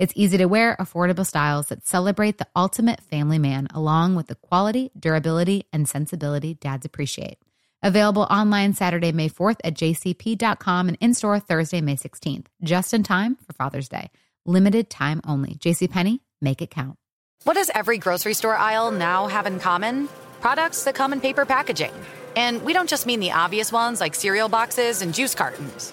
It's easy to wear, affordable styles that celebrate the ultimate family man, along with the quality, durability, and sensibility dads appreciate. Available online Saturday, May 4th at jcp.com and in store Thursday, May 16th, just in time for Father's Day. Limited time only. JCPenney, make it count. What does every grocery store aisle now have in common? Products that come in paper packaging. And we don't just mean the obvious ones like cereal boxes and juice cartons.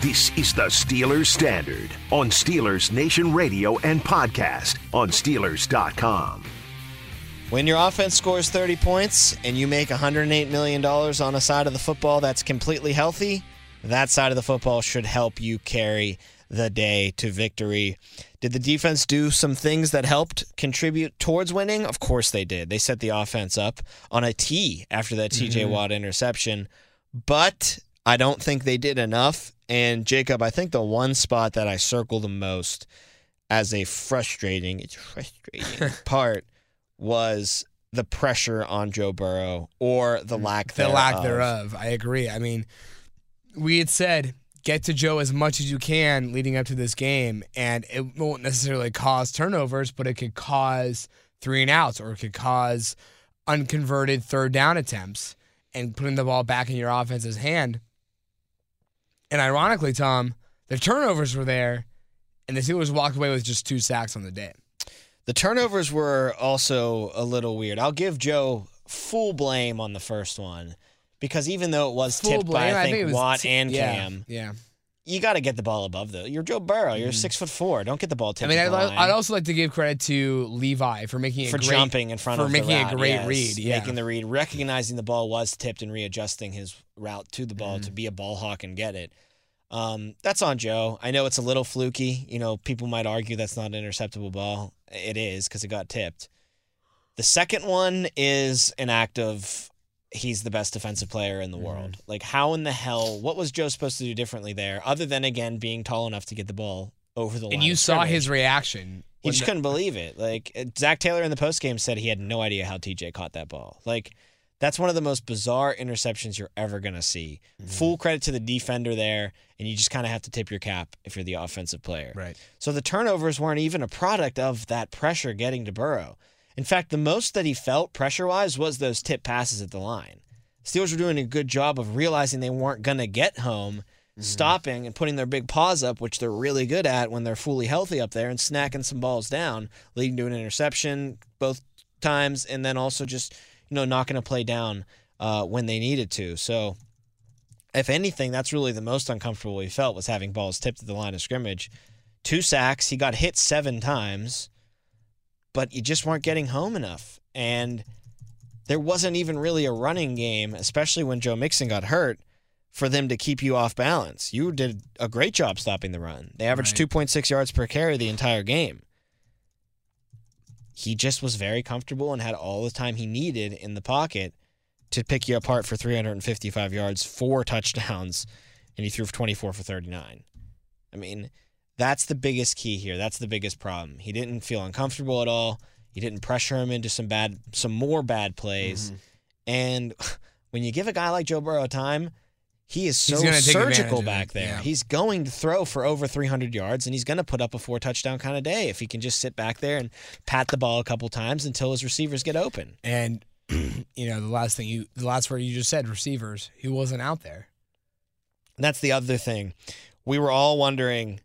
This is the Steelers Standard on Steelers Nation Radio and podcast on Steelers.com. When your offense scores 30 points and you make $108 million on a side of the football that's completely healthy, that side of the football should help you carry the day to victory. Did the defense do some things that helped contribute towards winning? Of course they did. They set the offense up on a tee after that TJ Mhm. Watt interception, but I don't think they did enough. And Jacob, I think the one spot that I circle the most as a frustrating, it's frustrating part was the pressure on Joe Burrow or the mm, lack the lack thereof. I agree. I mean, we had said get to Joe as much as you can leading up to this game, and it won't necessarily cause turnovers, but it could cause three and outs or it could cause unconverted third down attempts and putting the ball back in your offense's hand. And ironically, Tom, the turnovers were there, and the Steelers walked away with just two sacks on the day. The turnovers were also a little weird. I'll give Joe full blame on the first one because even though it was Full tipped by blame, I I think, think Watt t- and yeah, Cam, yeah. You got to get the ball above the. You're Joe Burrow. You're six foot four. Don't get the ball I mean, I'd. I'd also like to give credit to Levi for making a for great, jumping in front for of making route, a great yes. read. Yeah, making the read, recognizing the ball was tipped and readjusting his route to the ball Mm-hmm. to be a ball hawk and get it. Um, that's on Joe. I know it's a little fluky. You know, people might argue that's not an interceptable ball. It is because it got tipped. The second one is an act of he's the best defensive player in the world. Like, how in the hell? What was Joe supposed to do differently there, other than again being tall enough to get the ball over the line? and you saw scrimmage? his reaction. He just the- couldn't believe it. Like uh, Zac Taylor in the postgame said he had no idea how TJ caught that ball. Like that's one of the most bizarre interceptions you're ever gonna see. Mm-hmm. Full credit to the defender there, and you just kind of have to tip your cap if you're the offensive player. Right. So the turnovers weren't even a product of that pressure getting to Burrow. In fact, the most that he felt pressure wise was those tip passes at the line. Steelers were doing a good job of realizing they weren't gonna get home stopping and putting their big paws up, which they're really good at when they're fully healthy up there, and snacking some balls down, leading to an interception both times, and then also just you know knocking a play down uh, when they needed to. So, if anything, that's really the most uncomfortable he felt was having balls tipped at the line of scrimmage. Two sacks, he got hit seven times, but you just weren't getting home enough, and there wasn't even really a running game, especially when Joe Mixon got hurt for them to keep you off balance. You did a great job stopping the run. They averaged Right. 2.6 yards per carry the entire game. He just was very comfortable and had all the time he needed in the pocket to pick you apart for 355 yards, four touchdowns, and he threw for 24 for 39. I mean, that's the biggest key here. That's the biggest problem. He didn't feel uncomfortable at all. You didn't pressure him into some bad, some more bad plays. Mm-hmm. And when you give a guy like Joe Burrow time, he is so He's gonna take advantage surgical back there. yeah. He's going to throw for over 300 yards, and he's going to put up a four touchdown kind of day if he can just sit back there and pat the ball a couple times until his receivers get open. And you know, the last thing you, the last word you just said, receivers. He wasn't out there. That's the other thing. We were all wondering,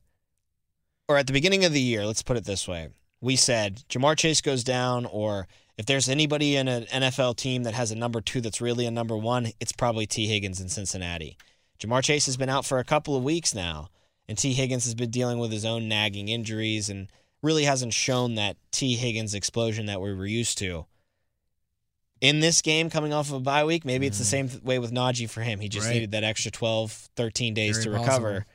or at the beginning of the year, let's put it this way. we said Ja'Marr Chase goes down, or if there's anybody in an NFL team that has a number two that's really a number one, it's probably Tee Higgins in Cincinnati. Ja'Marr Chase has been out for a couple of weeks now, and Tee Higgins has been dealing with his own nagging injuries and really hasn't shown that Tee Higgins explosion that we were used to. In this game coming off of a bye week, maybe it's the mm-hmm. same way with Najee for him. He just Right. needed that extra 12, 13 days Very to recover, possible.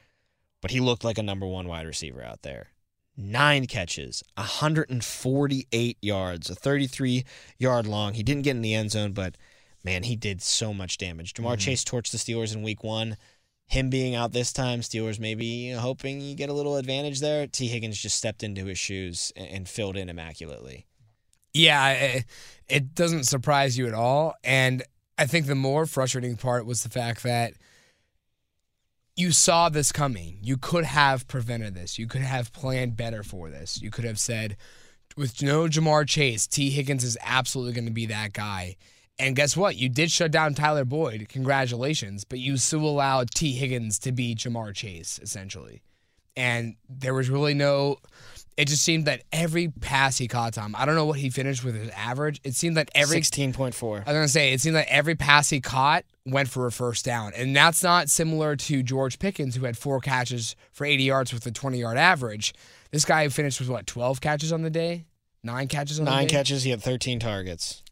But he looked like a number one wide receiver out there. Nine catches, 148 yards, a 33 yard long. He didn't get in the end zone, but man, he did so much damage. Ja'Marr Mm-hmm. Chase torched the Steelers in week one. Him being out this time, Steelers maybe hoping you get a little advantage there. Tee Higgins just stepped into his shoes and, filled in immaculately. Yeah, it doesn't surprise you at all. And I think the more frustrating part was the fact that you saw this coming. You could have prevented this. You could have planned better for this. You could have said, with no Ja'Marr Chase, Tee Higgins is absolutely going to be that guy. And guess what? You did shut down Tyler Boyd. Congratulations. But you still allowed Tee Higgins to be Ja'Marr Chase, essentially. And there was really no. It just seemed that every pass he caught, Tom, I don't know what he finished with his average. It seemed that every 16.4. I was gonna say it seemed like every pass he caught went for a first down, and that's not similar to George Pickens, who had four catches for 80 yards with a 20 yard average. This guy finished with what 12 catches on the day, nine catches on Nine the day. catches, he had 13 targets.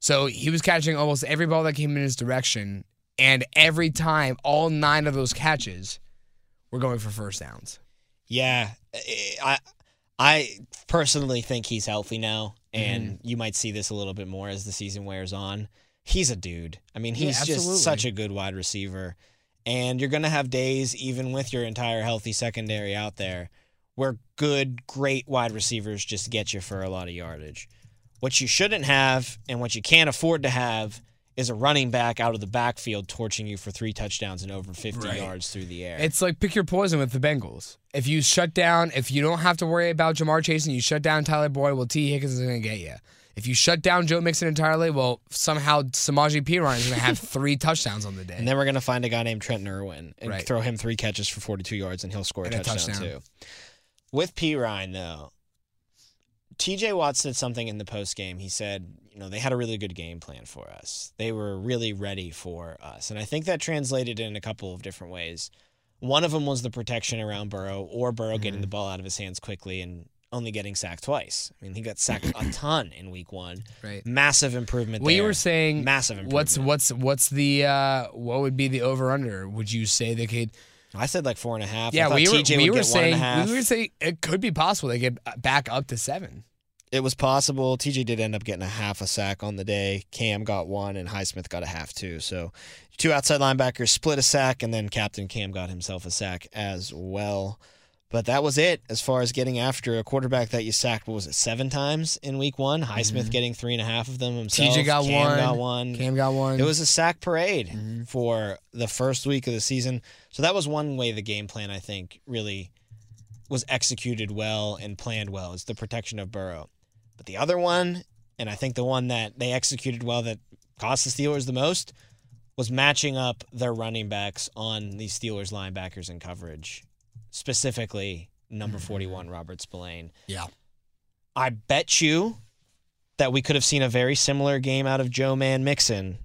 So he was catching almost every ball that came in his direction, and every time, all nine of those catches were going for first downs. Yeah, I I personally think he's healthy now, and Mm-hmm. you might see this a little bit more as the season wears on. He's a dude. I mean, Yeah, he's just such a good wide receiver, and you're gonna have days, even with your entire healthy secondary out there, where good, great wide receivers just get you for a lot of yardage. What you shouldn't have, and what you can't afford to have. Is a running back out of the backfield torching you for three touchdowns and over 50 Right. yards through the air. It's like pick your poison with the Bengals. If you shut down, if you don't have to worry about Ja'Marr Chase and you shut down Tyler Boyd, well, Tee Higgins is going to get you. If you shut down Joe Mixon entirely, well, somehow Samaje Perine is going to have three touchdowns on the day. And then we're going to find a guy named Trent Irwin and Right. throw him three catches for 42 yards, and he'll score a And a touchdown, touchdown. too. With Perine, though, TJ Watt said something in the post game. He said, you know, they had a really good game plan for us. They were really ready for us. And I think that translated in a couple of different ways. One of them was the protection around Burrow or Burrow Mm-hmm. getting the ball out of his hands quickly and only getting sacked twice. I mean, he got sacked a ton in week one. Right. Massive improvement We there. were saying massive improvement. What's what's what's the uh, what would be the over under? Would you say they could? I said like four and a half. Yeah, we were TJ we would were saying we were saying it could be possible they get back up to seven. It was possible. TJ did end up getting a half a sack on the day. Cam got one, and Highsmith got a half too. So, two outside linebackers split a sack, and then Captain Cam got himself a sack as well. But that was it as far as getting after a quarterback that you sacked. What was it, seven times in week one? Highsmith mm-hmm. getting three and a half of them himself. TJ got Cam one. got one. Cam got one. It was a sack parade mm-hmm. for the first week of the season. So that was one way the game plan I think really was executed well and planned well is the protection of Burrow. But the other one, and I think the one that they executed well that cost the Steelers the most, was matching up their running backs on the Steelers linebackers in coverage, specifically number mm-hmm. 41 Robert Spillane. yeah. I bet you that we could have seen a very similar game out of Joe Man Mixon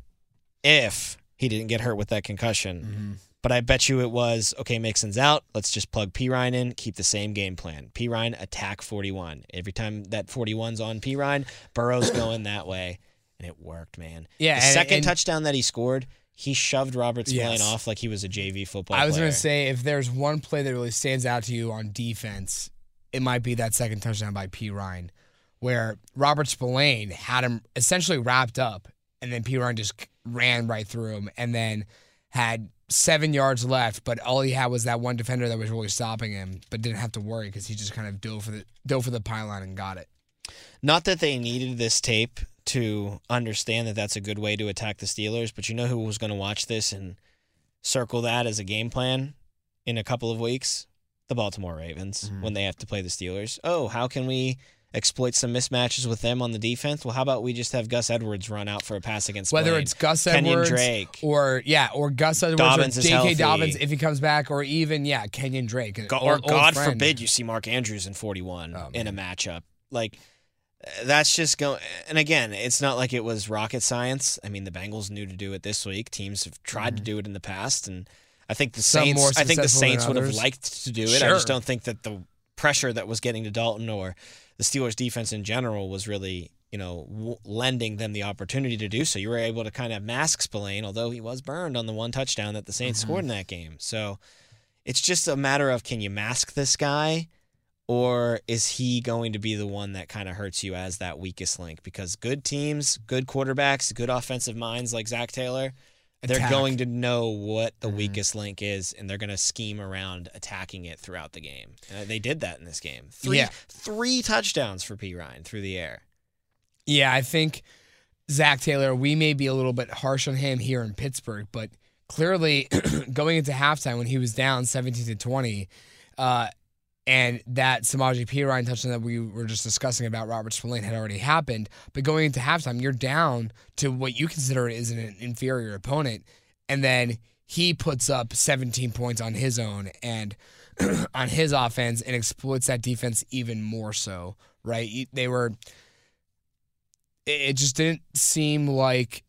if he didn't get hurt with that concussion. Mm-hmm. But I bet you it was okay, Mixon's out. Let's just plug Perine in, keep the same game plan. Perine attack 41. Every time that 41's on Perine, Burrow's going that way. And it worked, man. Yeah, The and- second and- touchdown that he scored, he shoved Robert Spillane Yes. off like he was a JV football player. I was going to say if there's one play that really stands out to you on defense, it might be that second touchdown by Perine, where Robert Spillane had him essentially wrapped up, and then Perine just ran right through him, and then had seven yards left, but all he had was that one defender that was really stopping him, but didn't have to worry because he just kind of dove for the dove for the pylon and got it. Not that they needed this tape to understand that that's a good way to attack the Steelers, but you know who was going to watch this and circle that as a game plan in a couple of weeks? The Baltimore Ravens mm-hmm. when they have to play the Steelers. Oh, how can we exploit some mismatches with them on the defense. Well, how about we just have Gus Edwards run out for a pass against Whether Blaine? it's Gus Kenyon Edwards Drake. or yeah, or Gus Edwards Dobbins or J.K. Dobbins if he comes back, or even yeah, Kenyon Drake, or God friend. forbid you see Mark Andrews in 41 Oh, in a matchup. Like that's just going and again, it's not like it was rocket science. I mean, the Bengals knew to do it this week. Teams have tried to mm-hmm. do it in the past and I think the Some Saints I think the Saints would have liked to do it. I just don't think that the pressure that was getting to Dalton or the Steelers defense in general was really you know, w- lending them the opportunity to do so. You were able to kind of mask Spillane, although he was burned on the one touchdown that the Saints Mm-hmm. scored in that game. So it's just a matter of can you mask this guy or is he going to be the one that kind of hurts you as that weakest link? Because good teams, good quarterbacks, good offensive minds like Zac Taylor, they're going to know what the Mhm. weakest link is, and they're going to scheme around attacking it throughout the game. And they did that in this game. Three, Yeah. three touchdowns for Perine through the air. Yeah, I think Zac Taylor, we may be a little bit harsh on him here in Pittsburgh, but clearly going into halftime when he was down 17 to 20, uh, and that Samaje Perine touchdown that we were just discussing about Robert Spillane had already happened. But going into halftime, you're down to what you consider is an inferior opponent. And then he puts up 17 points on his own and on his offense and exploits that defense even more so, right? They were it it just didn't seem like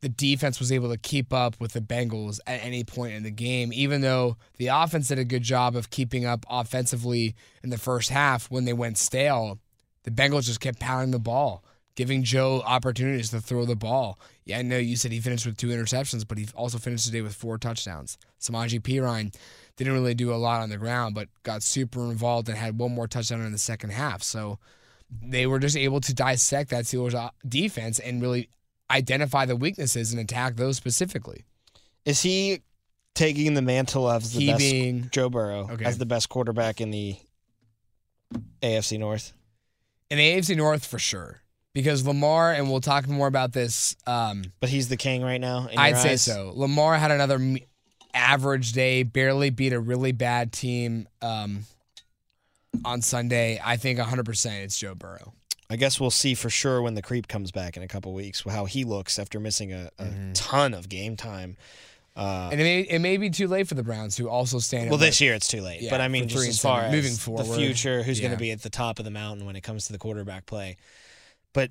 the defense was able to keep up with the Bengals at any point in the game, even though the offense did a good job of keeping up offensively in the first half when they went stale. The Bengals just kept pounding the ball, giving Joe opportunities to throw the ball. Yeah, I know you said he finished with two interceptions, but he also finished today with four touchdowns. Samaje Perine didn't really do a lot on the ground, but got super involved and had one more touchdown in the second half. So they were just able to dissect that Steelers defense and really identify the weaknesses and attack those specifically. Is he taking the mantle of the He best being Joe Burrow Okay. as the best quarterback in the AFC North? in the AFC North for sure. Because Lamar, and we'll talk more about this. Um, But he's the king right now. in I'd say eyes? so. Lamar had another average day, barely beat a really bad team um, on Sunday. I think 100% it's Joe Burrow. I guess we'll see for sure when the creep comes back in a couple weeks how he looks after missing a, a ton of game time. Uh, And it may, it may be too late for the Browns who also stand. well, this year it's too late. Yeah, but I mean, just as far seven. as Moving the future, who's going to be at the top of the mountain when it comes to the quarterback play. But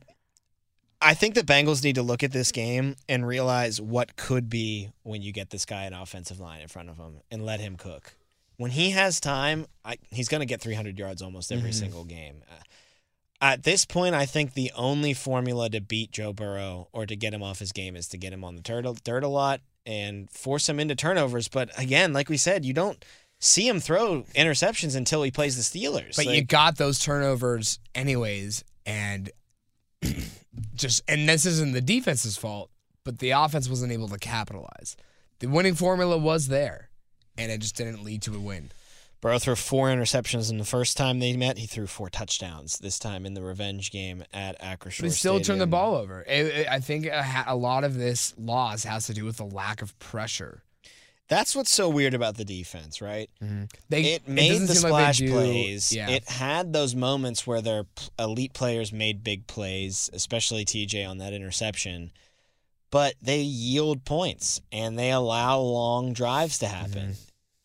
I think the Bengals need to look at this game and realize what could be when you get this guy an offensive line in front of him and let him cook. When he has time, I, he's going to get 300 yards almost every Mm-hmm. single game. Uh, At this point, I think the only formula to beat Joe Burrow or to get him off his game is to get him on the dirt, dirt a lot and force him into turnovers. But again, like we said, you don't see him throw interceptions until he plays the Steelers. But you got those turnovers anyways, and just and this isn't the defense's fault, but the offense wasn't able to capitalize. The winning formula was there, and it just didn't lead to a win. Burrow threw four interceptions in the first time they met. He threw four touchdowns this time in the revenge game at Acrisure. But still turned the ball over. It- it- I think a, a lot of this loss has to do with the lack of pressure. That's what's so weird about the defense, right? They, it made doesn't the seem like splash plays. Yeah, It had those moments where their p- elite players made big plays, especially TJ on that interception. But they yield points and they allow long drives to happen.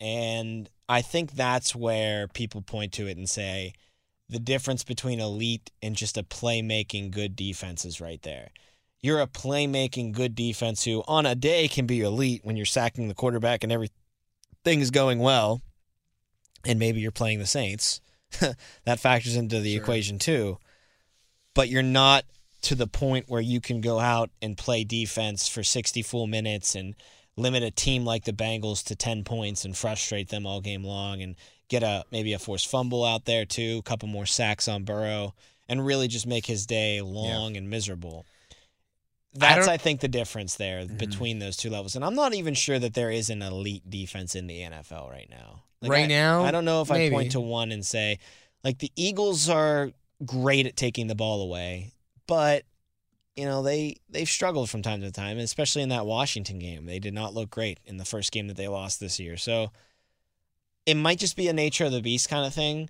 Mm-hmm. And I think that's where people point to it and say the difference between elite and just a playmaking good defense is right there. You're a playmaking good defense who, on a day, can be elite when you're sacking the quarterback and everything is going well. And maybe you're playing the Saints. that factors into the Sure. equation too. But you're not to the point where you can go out and play defense for 60 full minutes and limit a team like the Bengals to 10 points and frustrate them all game long and get a maybe a forced fumble out there too, a couple more sacks on Burrow and really just make his day long and miserable. That's don't- I, think the difference there mm-hmm. between those two levels. And I'm not even sure that there is an elite defense in the NFL right now. Right I- now, I don't know if I point to one and say like the Eagles are great at taking the ball away, but you know they they've struggled from time to time, especially in that Washington game. They did not look great in the first game that they lost this year. So it might just be a nature of the beast kind of thing.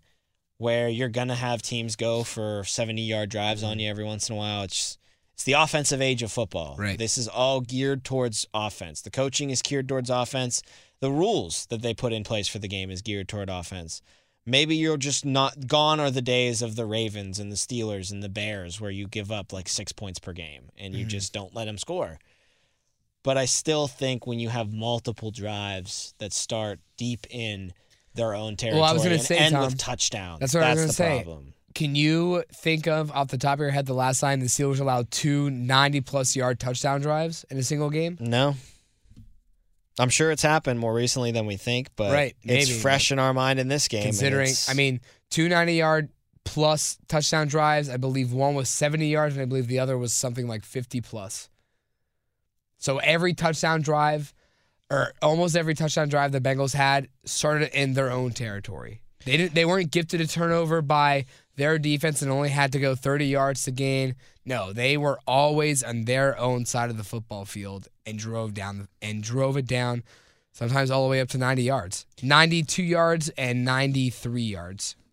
where you're gonna have teams go for 70 yard drives on you mm-hmm. every once in a while. It's it's the offensive age of football. Right. This is all geared towards offense. The coaching is geared towards offense. The rules that they put in place for the game is geared toward offense. Maybe you're just not gone are the days of the Ravens and the Steelers and the Bears where you give up like six points per game and you mm-hmm. just don't let them score. But I still think when you have multiple drives that start deep in their own territory Well, I was gonna and say, end Tom, with touchdowns, that's what I was that's gonna say. problem. Can you think of off the top of your head the last time the Steelers allowed two 90 plus yard touchdown drives in a single game? No. I'm sure it's happened more recently than we think, but Right, it's maybe. fresh in our mind in this game. Considering, I mean, two 90 yard plus touchdown drives. I believe one was 70 yards, and I believe the other was something like 50 plus. So every touchdown drive, or almost every touchdown drive the Bengals had, started in their own territory. They didn't. They weren't gifted a turnover by their defense and only had to go 30 yards to gain. No, they were always on their own side of the football field and drove down and drove it down, sometimes all the way up to 90 yards, 92 yards and 93 yards.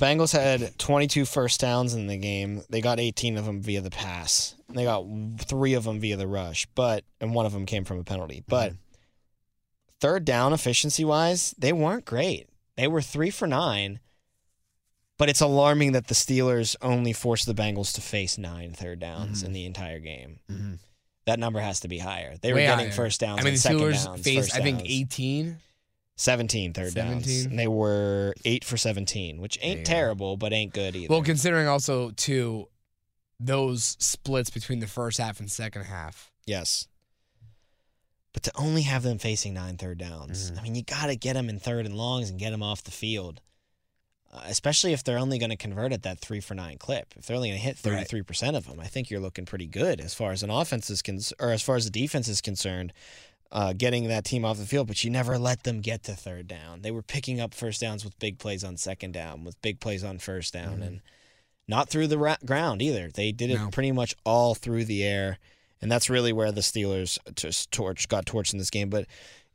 Bengals had 22 first downs in the game. They got 18 of them via the pass. They got three of them via the rush, but and one of them came from a penalty. Mm-hmm. But third down efficiency wise, they weren't great. They were three for nine. But it's alarming that the Steelers only forced the Bengals to face nine third downs mm-hmm. in the entire game. Mm-hmm. That number has to be higher. They were getting higher. first downs. I mean, and the second Steelers downs, faced, I think, downs. 18. 17 third downs. 17? And they were 8 for 17, which ain't Damn. terrible, but ain't good either. Well, considering also, too, those splits between the first half and second half. yes. But to only have them facing nine third downs, Mm-hmm. I mean, you got to get them in third and longs and get them off the field, uh, especially if they're only going to convert at that three for nine clip. If they're only going to hit 33% of them, I think you're looking pretty good as far as an offense is con- or as far as the defense is concerned. Uh, getting that team off the field, but you never let them get to third down. They were picking up first downs with big plays on second down, with big plays on first down, and not through the ra- ground either. They did it No. pretty much all through the air, and that's really where the Steelers just torch got torched in this game. But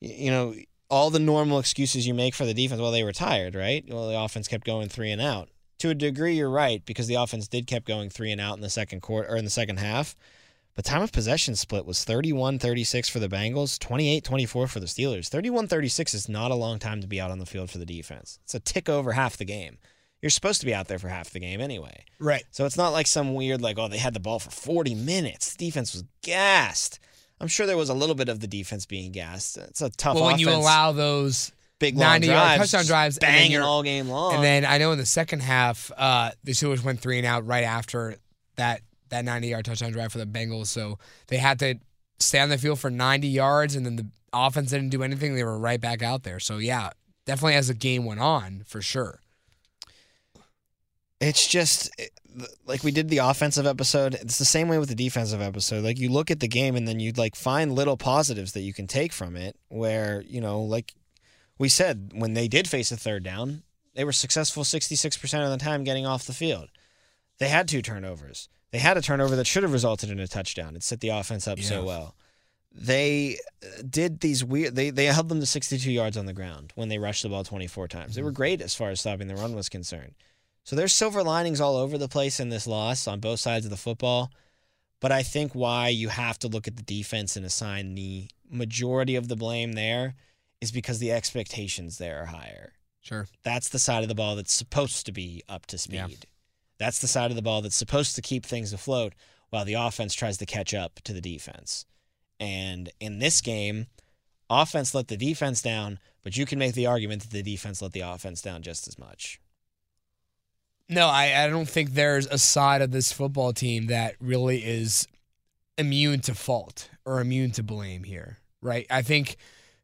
you know, all the normal excuses you make for the defense, well, they were tired, right? Well, the offense kept going three and out. To a degree, you're right because the offense did kept going three and out in the second quarter or in the second half. But time of possession split was 31-36 for the Bengals, 28-24 for the Steelers. 31-36 is not a long time to be out on the field for the defense. It's a tick over half the game. You're supposed to be out there for half the game anyway. Right. So it's not like some weird like oh they had the ball for 40 minutes. The defense was gassed. I'm sure there was a little bit of the defense being gassed. It's a tough Well, when you offense. allow those big long 90 yard drives, touchdown drives, banging all game long. And then I know in the second half, uh, the Steelers went three and out right after that that 90 yard touchdown drive for the Bengals. So they had to stay on the field for 90 yards, and then the offense didn't do anything. They were right back out there. So yeah, definitely as the game went on, for sure. it's just like we did the offensive episode. It's the same way with the defensive episode. Like you look at the game and then you like find little positives that you can take from it. Where you know, like we said, when they did face a third down, they were successful sixty six percent of the time getting off the field. They had two turnovers. They had a turnover that should have resulted in a touchdown. It set the offense up so well. They uh, did these weird. They they held them to 62 yards on the ground when they rushed the ball 24 times. They were great as far as stopping the run was concerned. So there's silver linings all over the place in this loss on both sides of the football. But I think why you have to look at the defense and assign the majority of the blame there is because the expectations there are higher. Sure. That's the side of the ball that's supposed to be up to speed. Yeah. That's the side of the ball that's supposed to keep things afloat while the offense tries to catch up to the defense. And in this game, offense let the defense down, but you can make the argument that the defense let the offense down just as much. No, I, I don't think there's a side of this football team that really is immune to fault or immune to blame here, right? I think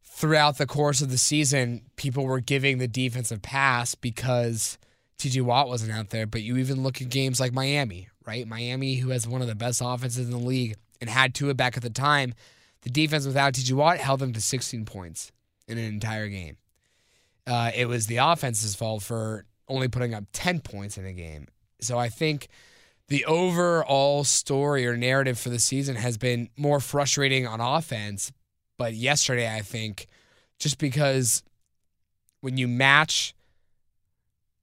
throughout the course of the season, people were giving the defensive pass because TJ Watt wasn't out there, but you even look at games like Miami, right? Miami, who has one of the best offenses in the league and had Tua back at the time, the defense without TJ Watt held them to 16 points in an entire game. Uh, it was the offense's fault for only putting up 10 points in a game. So I think the overall story or narrative for the season has been more frustrating on offense. But yesterday, I think, just because when you match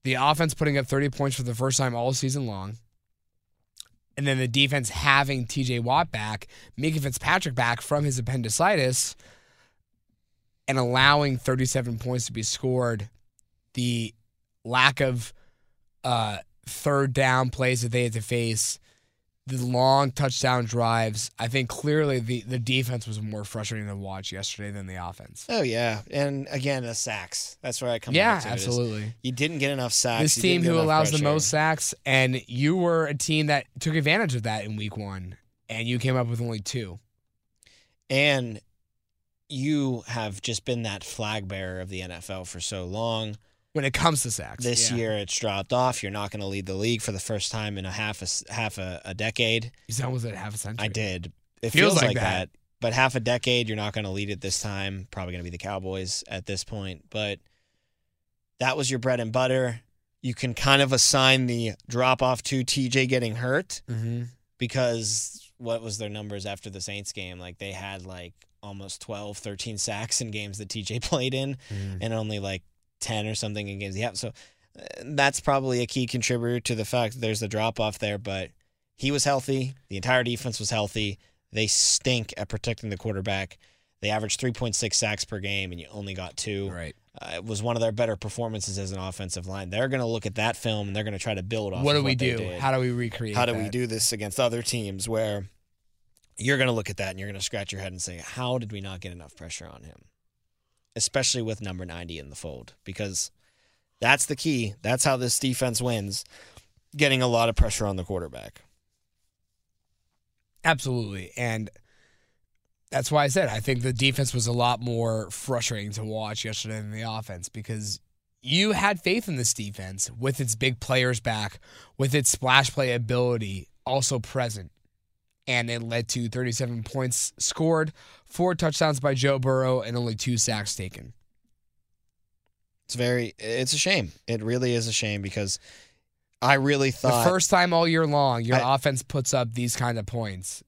the offense putting up 30 points for the first time all season long, and then the defense having TJ Watt back, Minkah Fitzpatrick back from his appendicitis, and allowing 37 points to be scored, the lack of uh, third down plays that they had to face, the long touchdown drives. I think clearly the, the defense was more frustrating to watch yesterday than the offense. Oh yeah, and again, the sacks. That's where I come. Yeah, to absolutely. You didn't get enough sacks. This team who allows the most sacks, and you were a team that took advantage of that in week one, and you came up with only two. and you have just been that flag bearer of the NFL for so long. When it comes to sacks, This Yeah. year, it's dropped off. You're not going to lead the league for the first time in a half a s- half a, a decade. you sound was it half a century? I did. It Feels feels, like like, that. that. But half a decade, you're not going to lead it this time. Probably going to be the Cowboys at this point. But that was your bread and butter. You can kind of assign the drop off to TJ getting hurt Mm-hmm. because what was their numbers after the Saints game? Like they had like almost 12, 13 sacks in games that TJ played in Mm-hmm. and only like 10 or something in games. Yeah. So uh, that's probably a key contributor to the fact that there's the drop off there. But he was healthy. The entire defense was healthy. They stink at protecting the quarterback. They averaged 3.6 sacks per game, and you only got two. Right. Uh, it was one of their better performances as an offensive line. They're going to look at that film and they're going to try to build off. What do we they do? How do we recreate? How do we do this against other teams where you're going to look at that and you're going to scratch your head and say, how did we not get enough pressure on him? Especially with number 90 in the fold, because that's the key. That's how this defense wins, getting a lot of pressure on the quarterback. Absolutely. And that's why I said I think the defense was a lot more frustrating to watch yesterday than the offense because you had faith in this defense with its big players back, with its splash play ability also present. And it led to 37 points scored, four touchdowns by Joe Burrow, and only two sacks taken. It's very, it's a shame. It really is a shame because I really thought. the first time all year long, your I- offense puts up these kind of points,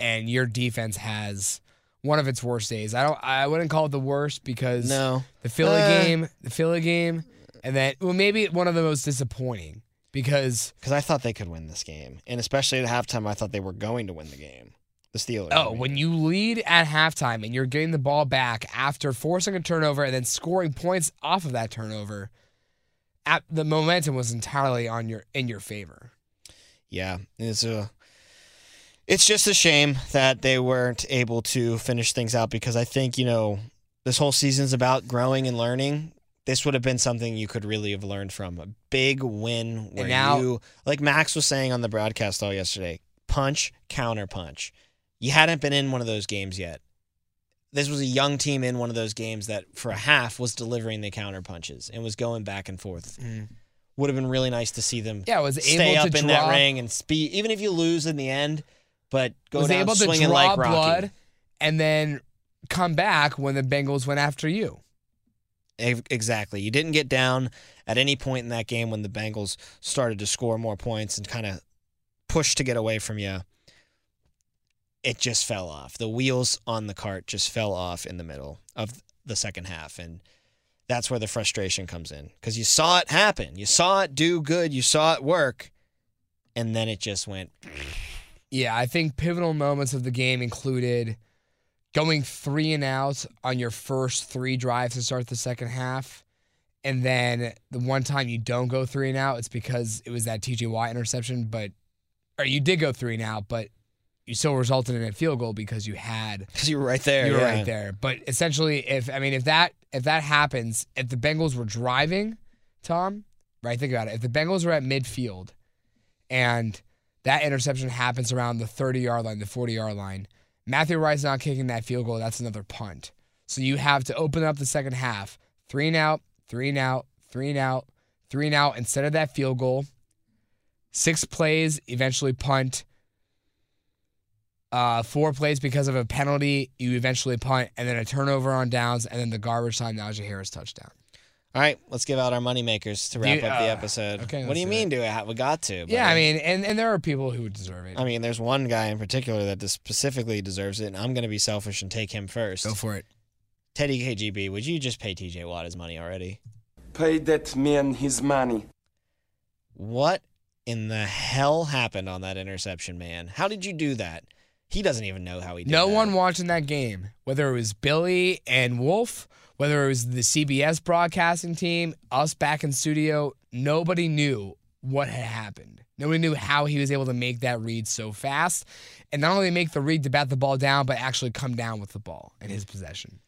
and your defense has one of its worst days. I don't. I wouldn't call it the worst because no. the Philly Uh. game, the Philly game, and then well, maybe one of the most disappointing because Because I thought they could win this game. And especially at halftime, I thought they were going to win the game. The Steelers. I oh, mean. when you lead at halftime and you're getting the ball back after forcing a turnover and then scoring points off of that turnover, at the momentum was entirely on your in your favor. Yeah, it's a. It's just a shame that they weren't able to finish things out because I think you know this whole season's about growing and learning. This would have been something you could really have learned from a big win where now- you, like Max was saying on the broadcast all yesterday, punch counter punch. You hadn't been in one of those games yet. This was a young team in one of those games that for a half was delivering the counter punches and was going back and forth. Mm. Would have been really nice to see them Yeah, was stay able up to in draw that ring and speed, even if you lose in the end, but go was down able to swinging draw like Rocky. blood and then come back when the Bengals went after you. Exactly. You didn't get down at any point in that game when the Bengals started to score more points and kind of push to get away from you. It just fell off. The wheels on the cart just fell off in the middle of the second half. And that's where the frustration comes in because you saw it happen. You saw it do good. You saw it work. And then it just went Yeah, I think pivotal moments of the game included going three and out on your first three drives to start the second half. And then the one time you don't go three and out, it's because it was that TJ interception, but or you did go three and out, but you still resulted in a field goal because you had because you were right there. you were yeah. right there. But essentially, if I mean, if that if that happens, if the Bengals were driving, Tom, right? Think about it. If the Bengals were at midfield, and that interception happens around the thirty yard line, the forty yard line, Matthew Wright's not kicking that field goal. That's another punt. So you have to open up the second half, three and out, three and out, three and out, three and out instead of that field goal. Six plays, eventually punt. Uh, four plays because of a penalty, you eventually punt, and then a turnover on downs, and then the garbage time Najee Harris touchdown. All right, let's give out our moneymakers to wrap You- up the uh, episode. okay, what do you mean? it. Do it? We got to. Yeah. I mean, and, and there are people who deserve it. I mean, there's one guy in particular that specifically deserves it, and I'm going to be selfish and take him first. Go for it. Teddy KGB, would you just pay TJ Watt his money already? Pay that man his money. What in the hell happened on that interception, man? How did you do that? He doesn't even know how he did it. No that. one watching that game, whether it was Billy and Wolf, whether it was the CBS broadcasting team, us back in studio, nobody knew what had happened. Nobody knew how he was able to make that read so fast and not only make the read to bat the ball down, but actually come down with the ball in his possession.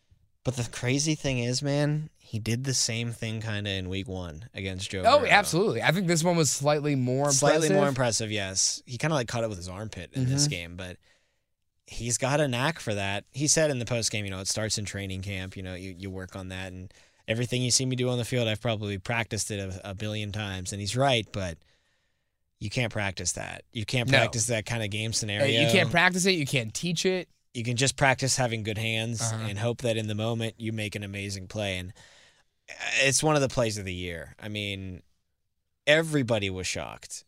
But the crazy thing is, man, he did the same thing kind of in week one against Joe. Oh, Burrow. absolutely. I think this one was slightly more Slightly impressive. more impressive, yes. He kind of like caught it with his armpit in this Mhm. game, but he's got a knack for that. He said in the post game, you know, it starts in training camp. You know, you, you work on that, and everything you see me do on the field, I've probably practiced it a, a billion times. And he's right, but you can't practice that. You can't No. practice that kind of game scenario. You can't practice it. You can't teach it. you can just practice having good hands Uh-huh. and hope that in the moment you make an amazing play. And uh, it's one of the plays of the year. I mean, everybody was shocked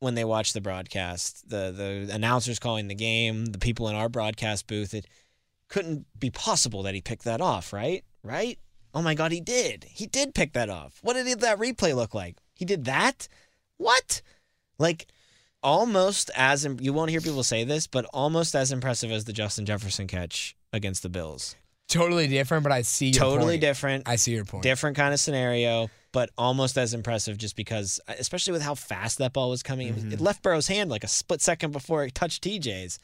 when they watch the broadcast. The the announcers calling the game, the people in our broadcast booth. It couldn't be possible that he picked that off, right? Right? Oh my God, he did. He did pick that off. What did that replay look like? He did that? What? Like almost as im- you won't hear people say this, but almost as impressive as the Justin Jefferson catch against the Bills. Totally different, but I see your Totally point. different, I see your point. different kind of scenario, but almost as impressive just because, especially with how fast that ball was coming, Mm-hmm. it left Burrow's hand like a split second before it touched TJ's.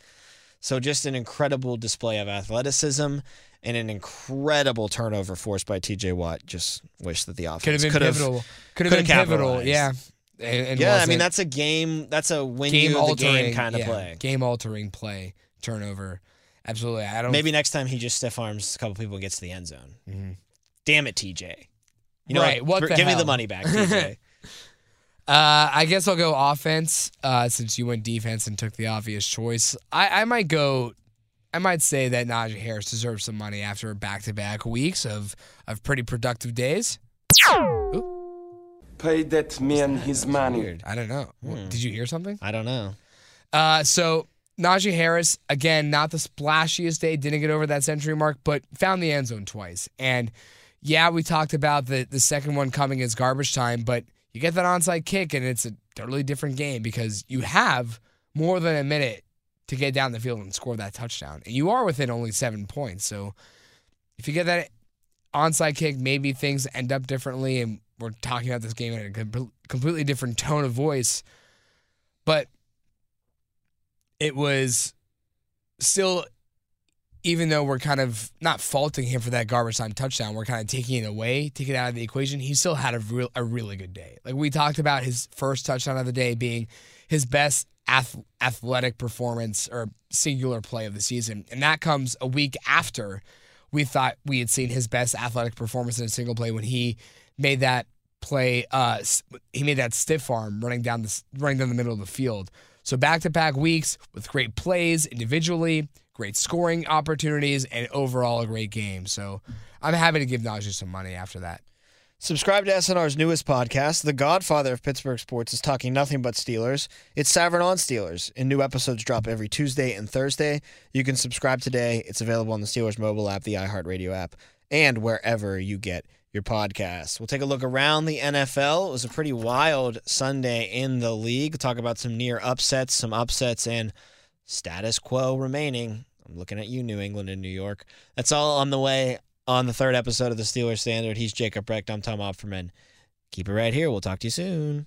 So just an incredible display of athleticism and an incredible turnover forced by TJ Watt. Just wish that the offense Could have been could pivotal. Could have could been have pivotal. Yeah. And, and Yeah, I mean that's a game. That's a win game you the altering game kind of yeah, play. Game altering play turnover. Absolutely. I don't. Maybe next time he just stiff arms a couple people and gets to the end zone. Mhm. Damn it, TJ. You know Right, what the Give me the money back, TJ. Uh, I guess I'll go offense uh, since you went defense and took the obvious choice. I, I might go. I might say that Najee Harris deserves some money after back-to-back weeks of of pretty productive days. Pay that man his money. Weird. I don't know. What- Did you hear something? I don't know. Uh, so Najee Harris again, not the splashiest day, didn't get over that century mark, but found the end zone twice. And yeah, we talked about the the second one coming as garbage time, but you get that onside kick and it's a totally different game because you have more than a minute to get down the field and score that touchdown, and you are within only seven points. So if you get that onside kick, maybe things end up differently, and we're talking about this game in a com- completely different tone of voice. But it was still, even though we're kind of not faulting him for that garbage time touchdown, we're kind of taking it away, taking it out of the equation. He still had a real, a really good day. Like we talked about his first touchdown of the day being his best ath- athletic performance or singular play of the season, and that comes a week after we thought we had seen his best athletic performance in a single play when he made that play. Uh, he made that stiff arm running down the running down the middle of the field. So back to back weeks with great plays individually, great scoring opportunities, and overall a great game. So I'm happy to give Najee some money after that. Subscribe to SNR's newest podcast, The Godfather of Pittsburgh Sports is talking nothing but Steelers. It's Savran on Steelers, and new episodes drop every Tuesday and Thursday. You can subscribe today. It's available on the Steelers mobile app, the iHeartRadio app, and wherever you get your podcasts. We'll take a look around the NFL. It was a pretty wild Sunday in the league. Talk about some near upsets, some upsets, and status quo remaining. I'm looking at you, New England and New York. That's all on the way on the third episode of the Steelers Standard. He's Jacob Brecht. I'm Tom Opferman. Keep it right here. We'll talk to you soon.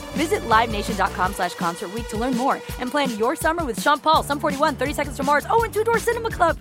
Visit LiveNation.com slash Concert to learn more and plan your summer with Sean Paul, Sum 41, 30 Seconds to Mars, oh, and Two Door Cinema Club.